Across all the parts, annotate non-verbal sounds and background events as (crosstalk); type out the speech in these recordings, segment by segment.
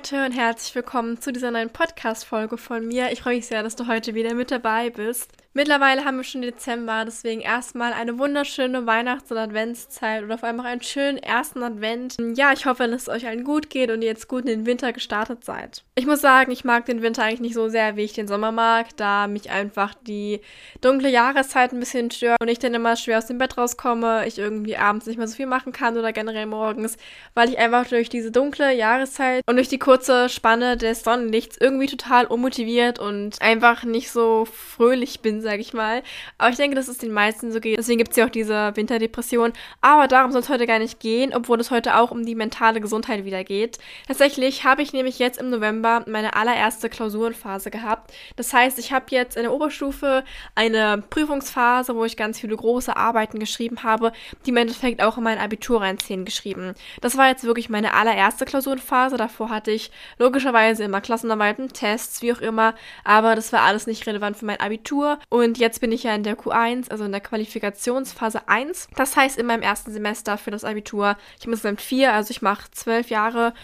Leute und herzlich willkommen zu dieser neuen Podcast-Folge von mir. Ich freue mich sehr, dass du heute wieder mit dabei bist. Mittlerweile haben wir schon Dezember, deswegen erstmal eine wunderschöne Weihnachts- und Adventszeit oder vor allem auch einen schönen ersten Advent. Ja, ich hoffe, dass es euch allen gut geht und ihr jetzt gut in den Winter gestartet seid. Ich muss sagen, ich mag den Winter eigentlich nicht so sehr, wie ich den Sommer mag, da mich einfach die dunkle Jahreszeit ein bisschen stört und ich dann immer schwer aus dem Bett rauskomme, ich irgendwie abends nicht mehr so viel machen kann oder generell morgens, weil ich einfach durch diese dunkle Jahreszeit und durch die kurze Spanne des Sonnenlichts irgendwie total unmotiviert und einfach nicht so fröhlich bin sage ich mal. Aber ich denke, dass es den meisten so geht. Deswegen gibt es ja auch diese Winterdepression. Aber darum soll es heute gar nicht gehen, obwohl es heute auch um die mentale Gesundheit wieder geht. Tatsächlich habe ich nämlich jetzt im November meine allererste Klausurenphase gehabt. Das heißt, ich habe jetzt in der Oberstufe eine Prüfungsphase, wo ich ganz viele große Arbeiten geschrieben habe, die im Endeffekt auch in mein Abitur reinziehen geschrieben. Das war jetzt wirklich meine allererste Klausurenphase. Davor hatte ich logischerweise immer Klassenarbeiten, Tests, wie auch immer, aber das war alles nicht relevant für mein Abitur und jetzt bin ich ja in der Q1, also in der Qualifikationsphase 1. Das heißt, in meinem ersten Semester für das Abitur, ich habe insgesamt vier, also ich mache zwölf Jahre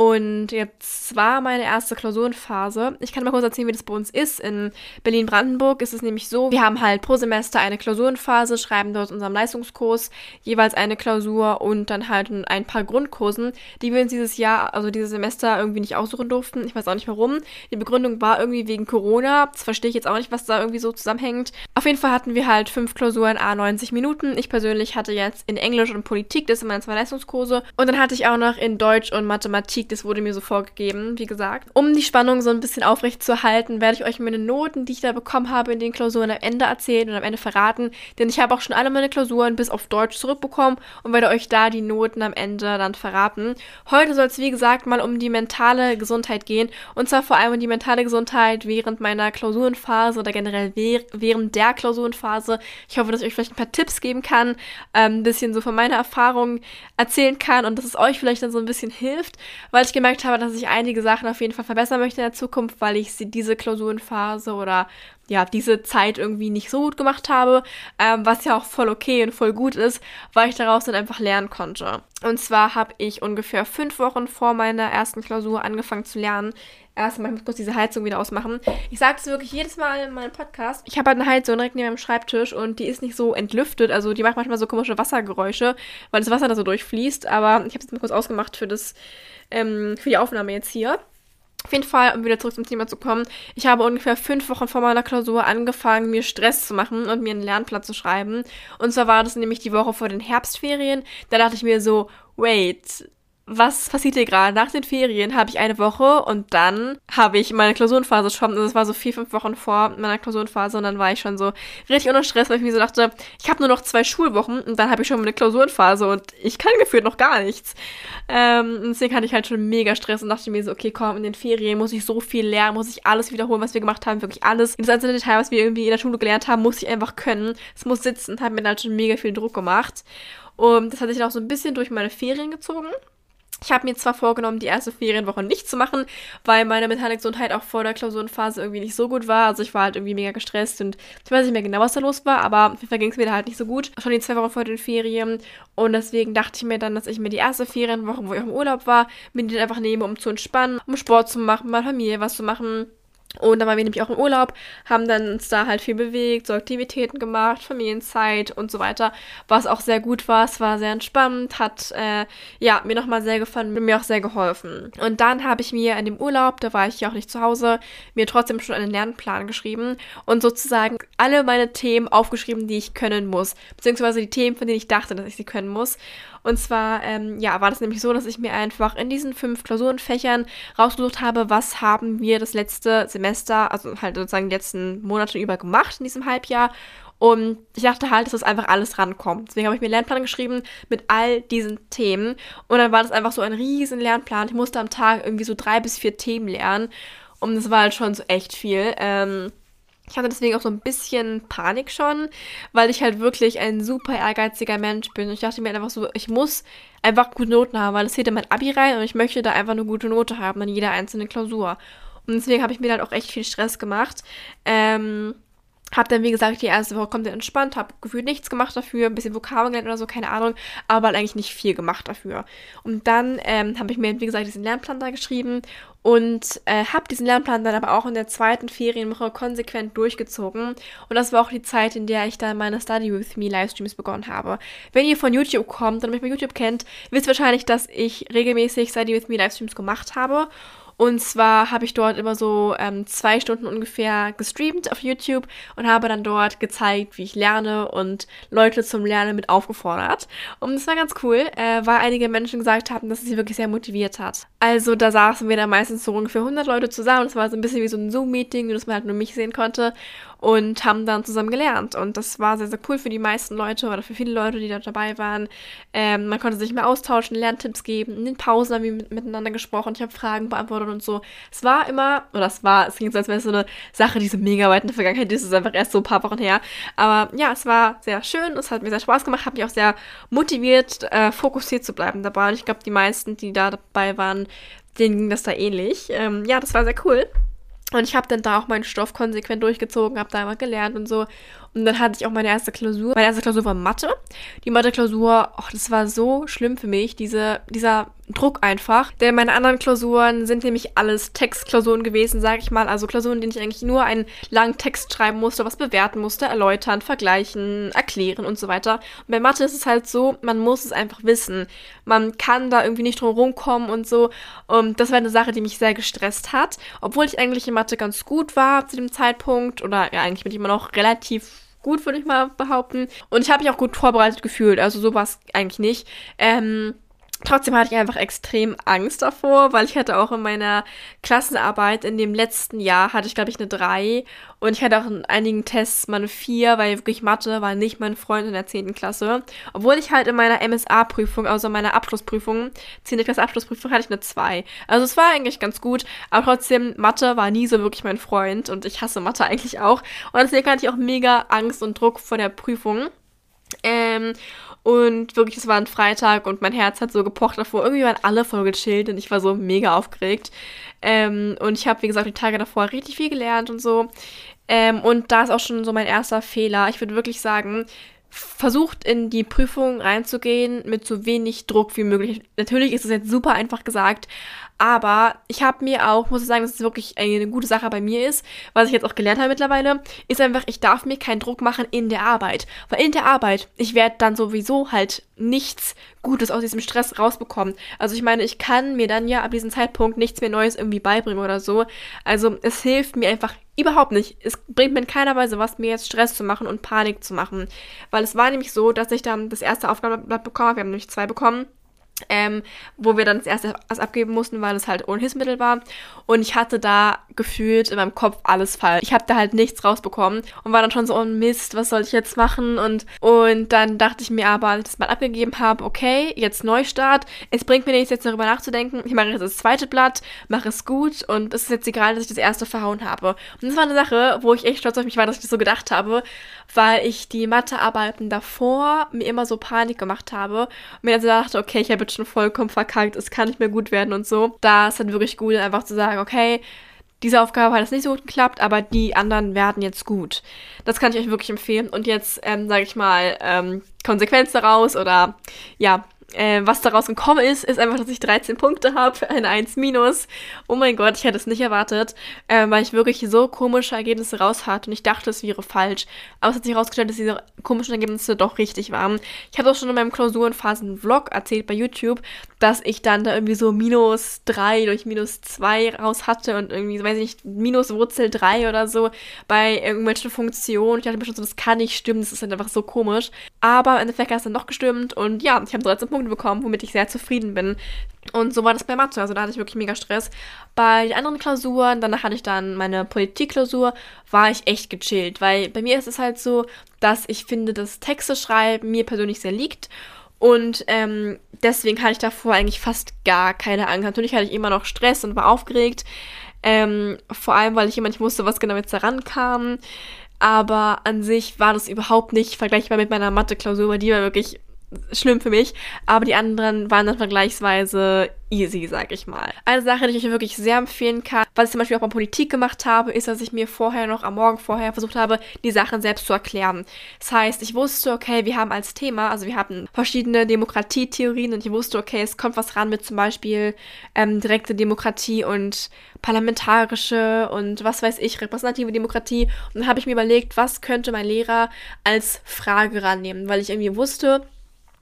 und jetzt war meine erste Klausurenphase. Ich kann mal kurz erzählen, wie das bei uns ist. In Berlin-Brandenburg ist es nämlich so, wir haben halt pro Semester eine Klausurenphase, schreiben dort unserem Leistungskurs jeweils eine Klausur und dann halt ein paar Grundkursen, die wir uns dieses Jahr, also dieses Semester irgendwie nicht aussuchen durften. Ich weiß auch nicht warum. Die Begründung war irgendwie wegen Corona. Das verstehe ich jetzt auch nicht, was da irgendwie so zusammenhängt. Auf jeden Fall hatten wir halt fünf Klausuren, a 90 Minuten. Ich persönlich hatte jetzt in Englisch und Politik, das sind meine zwei Leistungskurse. Und dann hatte ich auch noch in Deutsch und Mathematik das wurde mir so vorgegeben, wie gesagt. Um die Spannung so ein bisschen aufrecht zu halten, werde ich euch meine Noten, die ich da bekommen habe in den Klausuren am Ende erzählen und am Ende verraten. Denn ich habe auch schon alle meine Klausuren bis auf Deutsch zurückbekommen und werde euch da die Noten am Ende dann verraten. Heute soll es, wie gesagt, mal um die mentale Gesundheit gehen. Und zwar vor allem um die mentale Gesundheit während meiner Klausurenphase oder generell während der Klausurenphase. Ich hoffe, dass ich euch vielleicht ein paar Tipps geben kann, ähm, ein bisschen so von meiner Erfahrung erzählen kann und dass es euch vielleicht dann so ein bisschen hilft, weil weil ich gemerkt habe, dass ich einige Sachen auf jeden Fall verbessern möchte in der Zukunft, weil ich sie diese Klausurenphase oder ja, diese Zeit irgendwie nicht so gut gemacht habe, ähm, was ja auch voll okay und voll gut ist, weil ich daraus dann einfach lernen konnte. Und zwar habe ich ungefähr fünf Wochen vor meiner ersten Klausur angefangen zu lernen. Erstmal, ich muss kurz diese Heizung wieder ausmachen. Ich sage es wirklich jedes Mal in meinem Podcast. Ich habe halt eine Heizung direkt neben meinem Schreibtisch und die ist nicht so entlüftet. Also die macht manchmal so komische Wassergeräusche, weil das Wasser da so durchfließt. Aber ich habe es jetzt mal kurz ausgemacht für das ähm, für die Aufnahme jetzt hier. Auf jeden Fall, um wieder zurück zum Thema zu kommen, ich habe ungefähr fünf Wochen vor meiner Klausur angefangen, mir Stress zu machen und mir einen Lernplan zu schreiben. Und zwar war das nämlich die Woche vor den Herbstferien. Da dachte ich mir so, wait, was passiert hier gerade? Nach den Ferien habe ich eine Woche und dann habe ich meine Klausurenphase schon. Es war so vier, fünf Wochen vor meiner Klausurenphase und dann war ich schon so richtig unter Stress, weil ich mir so dachte, ich habe nur noch zwei Schulwochen und dann habe ich schon meine Klausurenphase und ich kann gefühlt noch gar nichts. Ähm, deswegen hatte ich halt schon mega Stress und dachte mir so, okay, komm, in den Ferien muss ich so viel lernen, muss ich alles wiederholen, was wir gemacht haben, wirklich alles. Das einzelne Detail, was wir irgendwie in der Schule gelernt haben, muss ich einfach können. Es muss sitzen hat mir dann halt schon mega viel Druck gemacht. Und das hat sich dann auch so ein bisschen durch meine Ferien gezogen. Ich habe mir zwar vorgenommen, die erste Ferienwoche nicht zu machen, weil meine mentale Gesundheit auch vor der Klausurenphase irgendwie nicht so gut war. Also ich war halt irgendwie mega gestresst und ich weiß nicht mehr genau, was da los war, aber auf jeden es mir da halt nicht so gut. Schon die zwei Wochen vor den Ferien. Und deswegen dachte ich mir dann, dass ich mir die erste Ferienwoche, wo ich auch im Urlaub war, mir die einfach nehme, um zu entspannen, um Sport zu machen, mal Familie was zu machen. Und dann waren wir nämlich auch im Urlaub, haben dann uns da halt viel bewegt, so Aktivitäten gemacht, Familienzeit und so weiter, was auch sehr gut war. Es war sehr entspannt, hat äh, ja mir nochmal sehr gefallen, mir auch sehr geholfen. Und dann habe ich mir in dem Urlaub, da war ich ja auch nicht zu Hause, mir trotzdem schon einen Lernplan geschrieben und sozusagen alle meine Themen aufgeschrieben, die ich können muss, beziehungsweise die Themen, von denen ich dachte, dass ich sie können muss. Und zwar, ähm, ja, war das nämlich so, dass ich mir einfach in diesen fünf Klausurenfächern rausgesucht habe, was haben wir das letzte Semester, also halt sozusagen die letzten Monate über gemacht in diesem Halbjahr. Und ich dachte halt, dass das einfach alles rankommt. Deswegen habe ich mir einen Lernplan geschrieben mit all diesen Themen. Und dann war das einfach so ein riesen Lernplan. Ich musste am Tag irgendwie so drei bis vier Themen lernen. Und das war halt schon so echt viel. Ähm, ich hatte deswegen auch so ein bisschen Panik schon, weil ich halt wirklich ein super ehrgeiziger Mensch bin. Und ich dachte mir einfach so, ich muss einfach gute Noten haben, weil es zählt in mein Abi rein und ich möchte da einfach eine gute Note haben in jeder einzelnen Klausur. Und deswegen habe ich mir dann auch echt viel Stress gemacht. Ähm, hab dann, wie gesagt, die erste Woche komplett entspannt, hab gefühlt nichts gemacht dafür, ein bisschen Vokabeln gelernt oder so, keine Ahnung, aber halt eigentlich nicht viel gemacht dafür. Und dann ähm, habe ich mir, wie gesagt, diesen Lernplan da geschrieben und äh, habe diesen Lernplan dann aber auch in der zweiten Ferienwoche konsequent durchgezogen. Und das war auch die Zeit, in der ich dann meine Study With Me Livestreams begonnen habe. Wenn ihr von YouTube kommt und mich bei YouTube kennt, wisst wahrscheinlich, dass ich regelmäßig Study With Me Livestreams gemacht habe. Und zwar habe ich dort immer so ähm, zwei Stunden ungefähr gestreamt auf YouTube und habe dann dort gezeigt, wie ich lerne und Leute zum Lernen mit aufgefordert. Und das war ganz cool, äh, weil einige Menschen gesagt haben, dass es sie wirklich sehr motiviert hat. Also da saßen wir dann meistens so ungefähr 100 Leute zusammen. Das war so ein bisschen wie so ein Zoom-Meeting, nur dass man halt nur mich sehen konnte und haben dann zusammen gelernt. Und das war sehr, sehr cool für die meisten Leute oder für viele Leute, die da dabei waren. Ähm, man konnte sich mehr austauschen, Lerntipps geben. In den Pausen haben wir miteinander gesprochen. Ich habe Fragen beantwortet und so. Es war immer, oder es war, es ging so, als wäre es so eine Sache, die so mega weit in der Vergangenheit ist. Es ist einfach erst so ein paar Wochen her. Aber ja, es war sehr schön. Es hat mir sehr Spaß gemacht. Hat mich auch sehr motiviert, äh, fokussiert zu bleiben dabei. Und ich glaube, die meisten, die da dabei waren, denen ging das da ähnlich. Ähm, ja, das war sehr cool. Und ich habe dann da auch meinen Stoff konsequent durchgezogen, habe da immer gelernt und so. Und dann hatte ich auch meine erste Klausur. Meine erste Klausur war Mathe. Die Mathe-Klausur, oh, das war so schlimm für mich, diese, dieser Druck einfach. Denn meine anderen Klausuren sind nämlich alles Textklausuren gewesen, sage ich mal. Also Klausuren, in denen ich eigentlich nur einen langen Text schreiben musste, was bewerten musste, erläutern, vergleichen, erklären und so weiter. Und bei Mathe ist es halt so, man muss es einfach wissen. Man kann da irgendwie nicht drum rumkommen und so. Und das war eine Sache, die mich sehr gestresst hat. Obwohl ich eigentlich in Mathe ganz gut war zu dem Zeitpunkt. Oder ja, eigentlich bin ich immer noch relativ gut, würde ich mal behaupten. Und ich habe mich auch gut vorbereitet gefühlt. Also so war eigentlich nicht. Ähm, Trotzdem hatte ich einfach extrem Angst davor, weil ich hatte auch in meiner Klassenarbeit in dem letzten Jahr hatte ich, glaube ich, eine 3 und ich hatte auch in einigen Tests mal eine 4, weil wirklich Mathe war nicht mein Freund in der 10. Klasse. Obwohl ich halt in meiner MSA-Prüfung, also in meiner Abschlussprüfung, 10. Klasse Abschlussprüfung, hatte ich eine 2. Also es war eigentlich ganz gut, aber trotzdem, Mathe war nie so wirklich mein Freund und ich hasse Mathe (laughs) eigentlich auch. Und deswegen hatte ich auch mega Angst und Druck vor der Prüfung. Ähm, und wirklich, es war ein Freitag und mein Herz hat so gepocht davor. Irgendwie waren alle voll gechillt und ich war so mega aufgeregt. Ähm, und ich habe, wie gesagt, die Tage davor richtig viel gelernt und so. Ähm, und da ist auch schon so mein erster Fehler. Ich würde wirklich sagen, versucht in die Prüfung reinzugehen mit so wenig Druck wie möglich. Natürlich ist es jetzt super einfach gesagt, aber ich habe mir auch, muss ich sagen, dass es wirklich eine gute Sache bei mir ist, was ich jetzt auch gelernt habe mittlerweile, ist einfach, ich darf mir keinen Druck machen in der Arbeit. Weil in der Arbeit, ich werde dann sowieso halt nichts Gutes aus diesem Stress rausbekommen. Also ich meine, ich kann mir dann ja ab diesem Zeitpunkt nichts mehr Neues irgendwie beibringen oder so. Also es hilft mir einfach überhaupt nicht. Es bringt mir in keiner Weise was, mir jetzt Stress zu machen und Panik zu machen. Weil es war nämlich so, dass ich dann das erste Aufgabenblatt bekommen habe. Wir haben nämlich zwei bekommen ähm, wo wir dann das erste was abgeben mussten, weil es halt ohne Hilfsmittel war. Und ich hatte da gefühlt in meinem Kopf alles falsch. Ich habe da halt nichts rausbekommen und war dann schon so, oh Mist, was soll ich jetzt machen? Und, und dann dachte ich mir aber, als ich das mal abgegeben habe, okay, jetzt Neustart. Es bringt mir nichts, jetzt darüber nachzudenken. Ich mache jetzt das zweite Blatt, mache es gut und es ist jetzt egal, dass ich das erste verhauen habe. Und das war eine Sache, wo ich echt stolz auf mich war, dass ich das so gedacht habe, weil ich die Mathearbeiten davor mir immer so Panik gemacht habe und mir dann so dachte, okay, ich habe jetzt schon vollkommen verkackt, es kann nicht mehr gut werden und so. Da ist dann wirklich gut, einfach zu sagen, okay, diese Aufgabe hat es nicht so gut geklappt, aber die anderen werden jetzt gut. Das kann ich euch wirklich empfehlen. Und jetzt, ähm, sage ich mal, ähm, Konsequenz daraus oder ja, äh, was daraus gekommen ist, ist einfach, dass ich 13 Punkte habe, eine 1 minus. Oh mein Gott, ich hätte es nicht erwartet, äh, weil ich wirklich so komische Ergebnisse raus hatte und ich dachte, es wäre falsch. Aber es hat sich herausgestellt, dass diese komischen Ergebnisse doch richtig waren. Ich habe auch schon in meinem Klausurenphasen-Vlog erzählt bei YouTube, dass ich dann da irgendwie so minus 3 durch minus 2 raus hatte und irgendwie, weiß ich nicht, minus Wurzel 3 oder so bei irgendwelchen Funktionen. Ich dachte mir schon so, das kann nicht stimmen, das ist halt einfach so komisch. Aber im Endeffekt hat es dann doch gestimmt und ja, ich habe 13 Punkte Punkte bekommen, womit ich sehr zufrieden bin. Und so war das bei Mathe. Also da hatte ich wirklich mega Stress. Bei den anderen Klausuren, danach hatte ich dann meine Politikklausur, war ich echt gechillt. Weil bei mir ist es halt so, dass ich finde, dass Texte schreiben mir persönlich sehr liegt. Und ähm, deswegen hatte ich davor eigentlich fast gar keine Angst. Natürlich hatte ich immer noch Stress und war aufgeregt. Ähm, vor allem, weil ich immer nicht wusste, was genau jetzt daran kam. Aber an sich war das überhaupt nicht vergleichbar mit meiner Mathe-Klausur, weil die war wirklich schlimm für mich, aber die anderen waren dann vergleichsweise easy, sag ich mal. Eine Sache, die ich euch wirklich sehr empfehlen kann, was ich zum Beispiel auch bei Politik gemacht habe, ist, dass ich mir vorher noch am Morgen vorher versucht habe, die Sachen selbst zu erklären. Das heißt, ich wusste, okay, wir haben als Thema, also wir hatten verschiedene Demokratietheorien und ich wusste, okay, es kommt was ran mit zum Beispiel ähm, direkte Demokratie und parlamentarische und was weiß ich, repräsentative Demokratie. Und dann habe ich mir überlegt, was könnte mein Lehrer als Frage rannehmen, weil ich irgendwie wusste,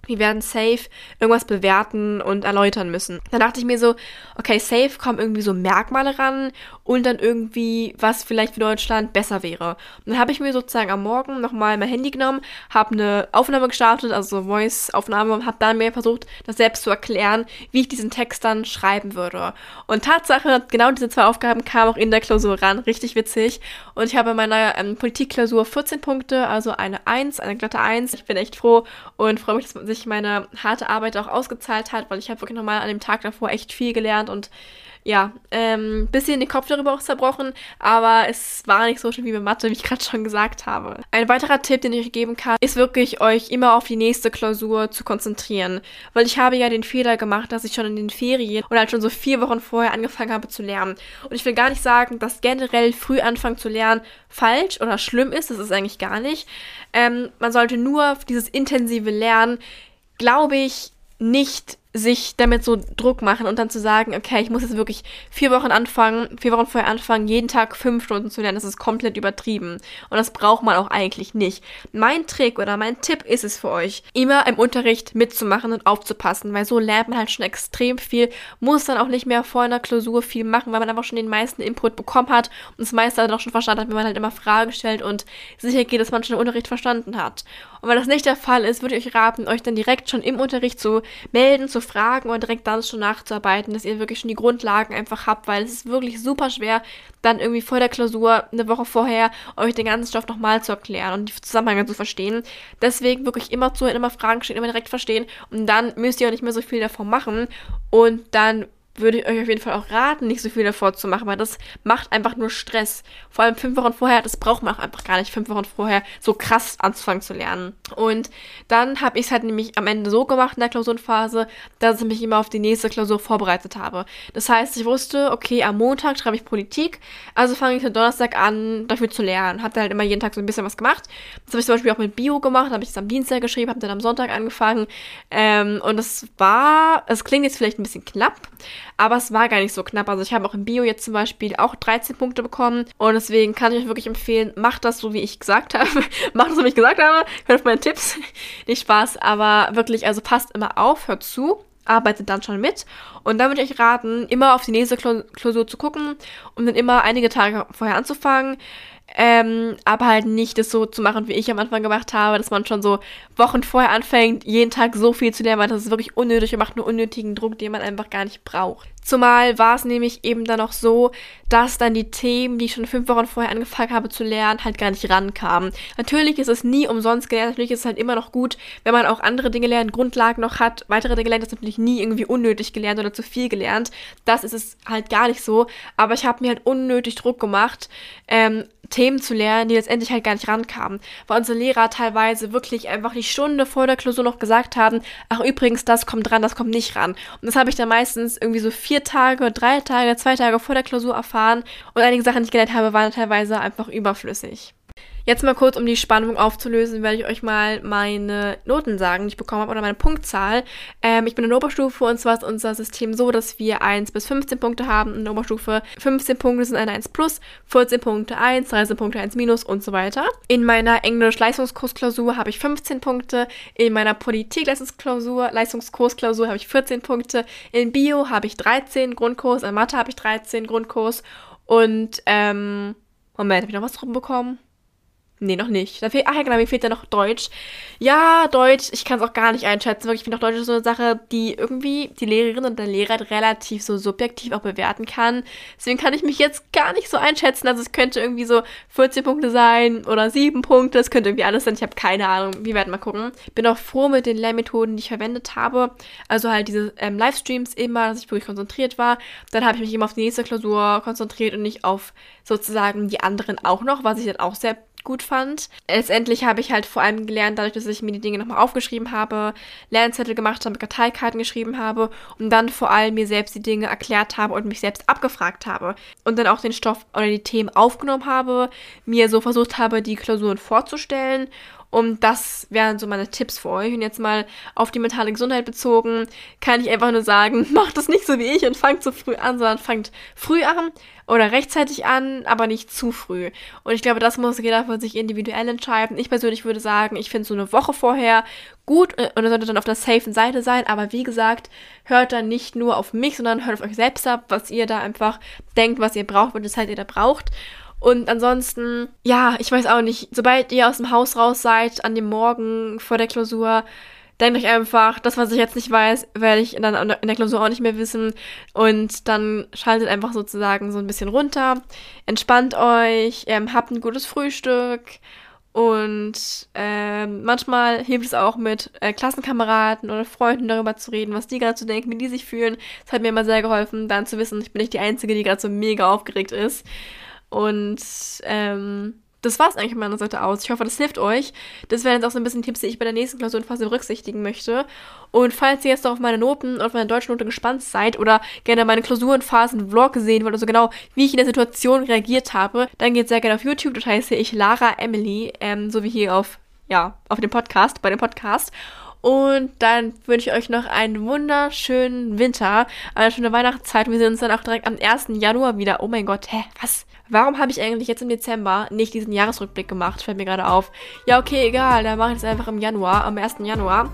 wir werden safe irgendwas bewerten und erläutern müssen. Dann dachte ich mir so, okay, safe kommen irgendwie so Merkmale ran und dann irgendwie, was vielleicht für Deutschland besser wäre. Und dann habe ich mir sozusagen am Morgen nochmal mein Handy genommen, habe eine Aufnahme gestartet, also Voice-Aufnahme, und habe dann mir versucht, das selbst zu erklären, wie ich diesen Text dann schreiben würde. Und Tatsache, genau diese zwei Aufgaben kamen auch in der Klausur ran, richtig witzig. Und ich habe in meiner ähm, Politikklausur 14 Punkte, also eine 1, eine glatte 1. Ich bin echt froh und freue mich, dass sich meine harte Arbeit auch ausgezahlt hat, weil ich habe wirklich nochmal an dem Tag davor echt viel gelernt und ja, ähm, bisschen den Kopf darüber auch zerbrochen, aber es war nicht so schön wie mit Mathe, wie ich gerade schon gesagt habe. Ein weiterer Tipp, den ich euch geben kann, ist wirklich euch immer auf die nächste Klausur zu konzentrieren, weil ich habe ja den Fehler gemacht, dass ich schon in den Ferien oder halt schon so vier Wochen vorher angefangen habe zu lernen. Und ich will gar nicht sagen, dass generell früh anfangen zu lernen falsch oder schlimm ist, das ist eigentlich gar nicht. Ähm, man sollte nur dieses intensive Lernen, glaube ich, nicht sich damit so Druck machen und dann zu sagen, okay, ich muss jetzt wirklich vier Wochen anfangen, vier Wochen vorher anfangen, jeden Tag fünf Stunden zu lernen, das ist komplett übertrieben. Und das braucht man auch eigentlich nicht. Mein Trick oder mein Tipp ist es für euch, immer im Unterricht mitzumachen und aufzupassen, weil so lernt man halt schon extrem viel, muss dann auch nicht mehr vor einer Klausur viel machen, weil man einfach schon den meisten Input bekommen hat und das meiste dann auch schon verstanden hat, wenn man halt immer Fragen stellt und sicher geht, dass man schon den Unterricht verstanden hat. Und wenn das nicht der Fall ist, würde ich euch raten, euch dann direkt schon im Unterricht zu melden, zu fragen und direkt dann schon nachzuarbeiten, dass ihr wirklich schon die Grundlagen einfach habt, weil es ist wirklich super schwer, dann irgendwie vor der Klausur eine Woche vorher euch den ganzen Stoff nochmal zu erklären und die Zusammenhänge zu verstehen. Deswegen wirklich immer zuhören, immer Fragen stellen, immer direkt verstehen und dann müsst ihr auch nicht mehr so viel davon machen und dann würde ich euch auf jeden Fall auch raten, nicht so viel davor zu machen, weil das macht einfach nur Stress. Vor allem fünf Wochen vorher, das braucht man auch einfach gar nicht, fünf Wochen vorher so krass anzufangen zu lernen. Und dann habe ich es halt nämlich am Ende so gemacht in der Klausurenphase, dass ich mich immer auf die nächste Klausur vorbereitet habe. Das heißt, ich wusste, okay, am Montag schreibe ich Politik, also fange ich am Donnerstag an, dafür zu lernen. Habe halt immer jeden Tag so ein bisschen was gemacht. Das habe ich zum Beispiel auch mit Bio gemacht, habe ich das am Dienstag geschrieben, habe dann am Sonntag angefangen. Ähm, und das war, es klingt jetzt vielleicht ein bisschen knapp, aber es war gar nicht so knapp. Also ich habe auch im Bio jetzt zum Beispiel auch 13 Punkte bekommen. Und deswegen kann ich euch wirklich empfehlen, macht das so, wie ich gesagt habe. (laughs) macht das so, wie ich gesagt habe. Hört auf meine Tipps. (laughs) nicht Spaß, aber wirklich, also passt immer auf, hört zu arbeitet dann schon mit. Und dann würde ich euch raten, immer auf die nächste Klausur zu gucken und dann immer einige Tage vorher anzufangen. Ähm, aber halt nicht das so zu machen, wie ich am Anfang gemacht habe, dass man schon so Wochen vorher anfängt, jeden Tag so viel zu lernen, weil das ist wirklich unnötig und macht nur unnötigen Druck, den man einfach gar nicht braucht. Zumal war es nämlich eben dann auch so, dass dann die Themen, die ich schon fünf Wochen vorher angefangen habe zu lernen, halt gar nicht rankamen. Natürlich ist es nie umsonst gelernt, natürlich ist es halt immer noch gut, wenn man auch andere Dinge lernt, Grundlagen noch hat, weitere Dinge lernt, ist natürlich nie irgendwie unnötig gelernt oder zu viel gelernt. Das ist es halt gar nicht so. Aber ich habe mir halt unnötig Druck gemacht, ähm, Themen zu lernen, die letztendlich halt gar nicht rankamen. Weil unsere Lehrer teilweise wirklich einfach die Stunde vor der Klausur noch gesagt haben, ach übrigens, das kommt ran, das kommt nicht ran. Und das habe ich dann meistens irgendwie so vier Tage, drei Tage, zwei Tage vor der Klausur erfahren. Und einige Sachen, die ich gelernt habe, waren teilweise einfach überflüssig. Jetzt mal kurz, um die Spannung aufzulösen, werde ich euch mal meine Noten sagen, die ich bekommen habe, oder meine Punktzahl. Ähm, ich bin in der Oberstufe und zwar ist unser System so, dass wir 1 bis 15 Punkte haben. In der Oberstufe 15 Punkte sind eine 1 plus, 14 Punkte 1, 13 Punkte 1 minus und so weiter. In meiner Englisch-Leistungskursklausur habe ich 15 Punkte. In meiner Politik-Leistungsklausur, Leistungskursklausur habe ich 14 Punkte. In Bio habe ich 13 Grundkurs, in Mathe habe ich 13 Grundkurs und ähm, Moment, habe ich noch was drum bekommen? Nee, noch nicht. Da fehlt, ach ja, genau, mir fehlt ja noch Deutsch. Ja, Deutsch, ich kann es auch gar nicht einschätzen. Wirklich, ich finde auch Deutsch so eine Sache, die irgendwie die Lehrerin und der Lehrer relativ so subjektiv auch bewerten kann. Deswegen kann ich mich jetzt gar nicht so einschätzen. Also es könnte irgendwie so 14 Punkte sein oder 7 Punkte. Es könnte irgendwie alles sein. Ich habe keine Ahnung. Wir werden mal gucken. Bin auch froh mit den Lehrmethoden, die ich verwendet habe. Also halt diese ähm, Livestreams immer, dass ich wirklich konzentriert war. Dann habe ich mich immer auf die nächste Klausur konzentriert und nicht auf sozusagen die anderen auch noch, was ich dann auch sehr gut fand. Letztendlich habe ich halt vor allem gelernt, dadurch, dass ich mir die Dinge nochmal aufgeschrieben habe, Lernzettel gemacht habe, Karteikarten geschrieben habe und dann vor allem mir selbst die Dinge erklärt habe und mich selbst abgefragt habe. Und dann auch den Stoff oder die Themen aufgenommen habe, mir so versucht habe, die Klausuren vorzustellen und das wären so meine Tipps für euch. Und jetzt mal auf die mentale Gesundheit bezogen, kann ich einfach nur sagen, (laughs) macht es nicht so wie ich und fangt so früh an, sondern fangt früh an oder rechtzeitig an, aber nicht zu früh. Und ich glaube, das muss jeder für sich individuell entscheiden. Ich persönlich würde sagen, ich finde so eine Woche vorher gut und ihr solltet dann auf der safen Seite sein. Aber wie gesagt, hört dann nicht nur auf mich, sondern hört auf euch selbst ab, was ihr da einfach denkt, was ihr braucht, welche Zeit ihr da braucht. Und ansonsten, ja, ich weiß auch nicht, sobald ihr aus dem Haus raus seid, an dem Morgen vor der Klausur, denkt euch einfach, das, was ich jetzt nicht weiß, werde ich dann in der Klausur auch nicht mehr wissen. Und dann schaltet einfach sozusagen so ein bisschen runter, entspannt euch, ähm, habt ein gutes Frühstück. Und äh, manchmal hilft es auch mit äh, Klassenkameraden oder Freunden darüber zu reden, was die gerade so denken, wie die sich fühlen. Das hat mir immer sehr geholfen, dann zu wissen, ich bin nicht die Einzige, die gerade so mega aufgeregt ist. Und ähm, das war es eigentlich von meiner Seite aus. Ich hoffe, das hilft euch. Das wären jetzt auch so ein bisschen Tipps, die ich bei der nächsten Klausurenphase berücksichtigen möchte. Und falls ihr jetzt noch auf meine Noten und auf meine deutschen Note gespannt seid oder gerne meine Klausurenphasen-Vlog sehen wollt, also genau, wie ich in der Situation reagiert habe, dann geht sehr gerne auf YouTube. Dort heiße ich Lara Emily, ähm, so wie hier auf, ja, auf dem Podcast, bei dem Podcast. Und dann wünsche ich euch noch einen wunderschönen Winter, eine schöne Weihnachtszeit. Wir sehen uns dann auch direkt am 1. Januar wieder. Oh mein Gott, hä, was? Warum habe ich eigentlich jetzt im Dezember nicht diesen Jahresrückblick gemacht? Fällt mir gerade auf. Ja, okay, egal. Dann mache ich es einfach im Januar, am 1. Januar.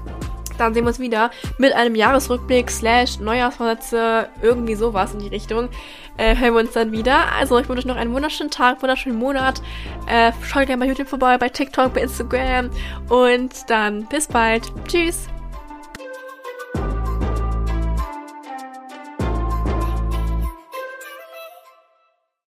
Dann sehen wir uns wieder mit einem Jahresrückblick slash Neujahrsvorsätze, irgendwie sowas in die Richtung. Äh, hören wir uns dann wieder. Also ich wünsche euch noch einen wunderschönen Tag, wunderschönen Monat. Äh, schaut gerne bei YouTube vorbei, bei TikTok, bei Instagram. Und dann bis bald. Tschüss.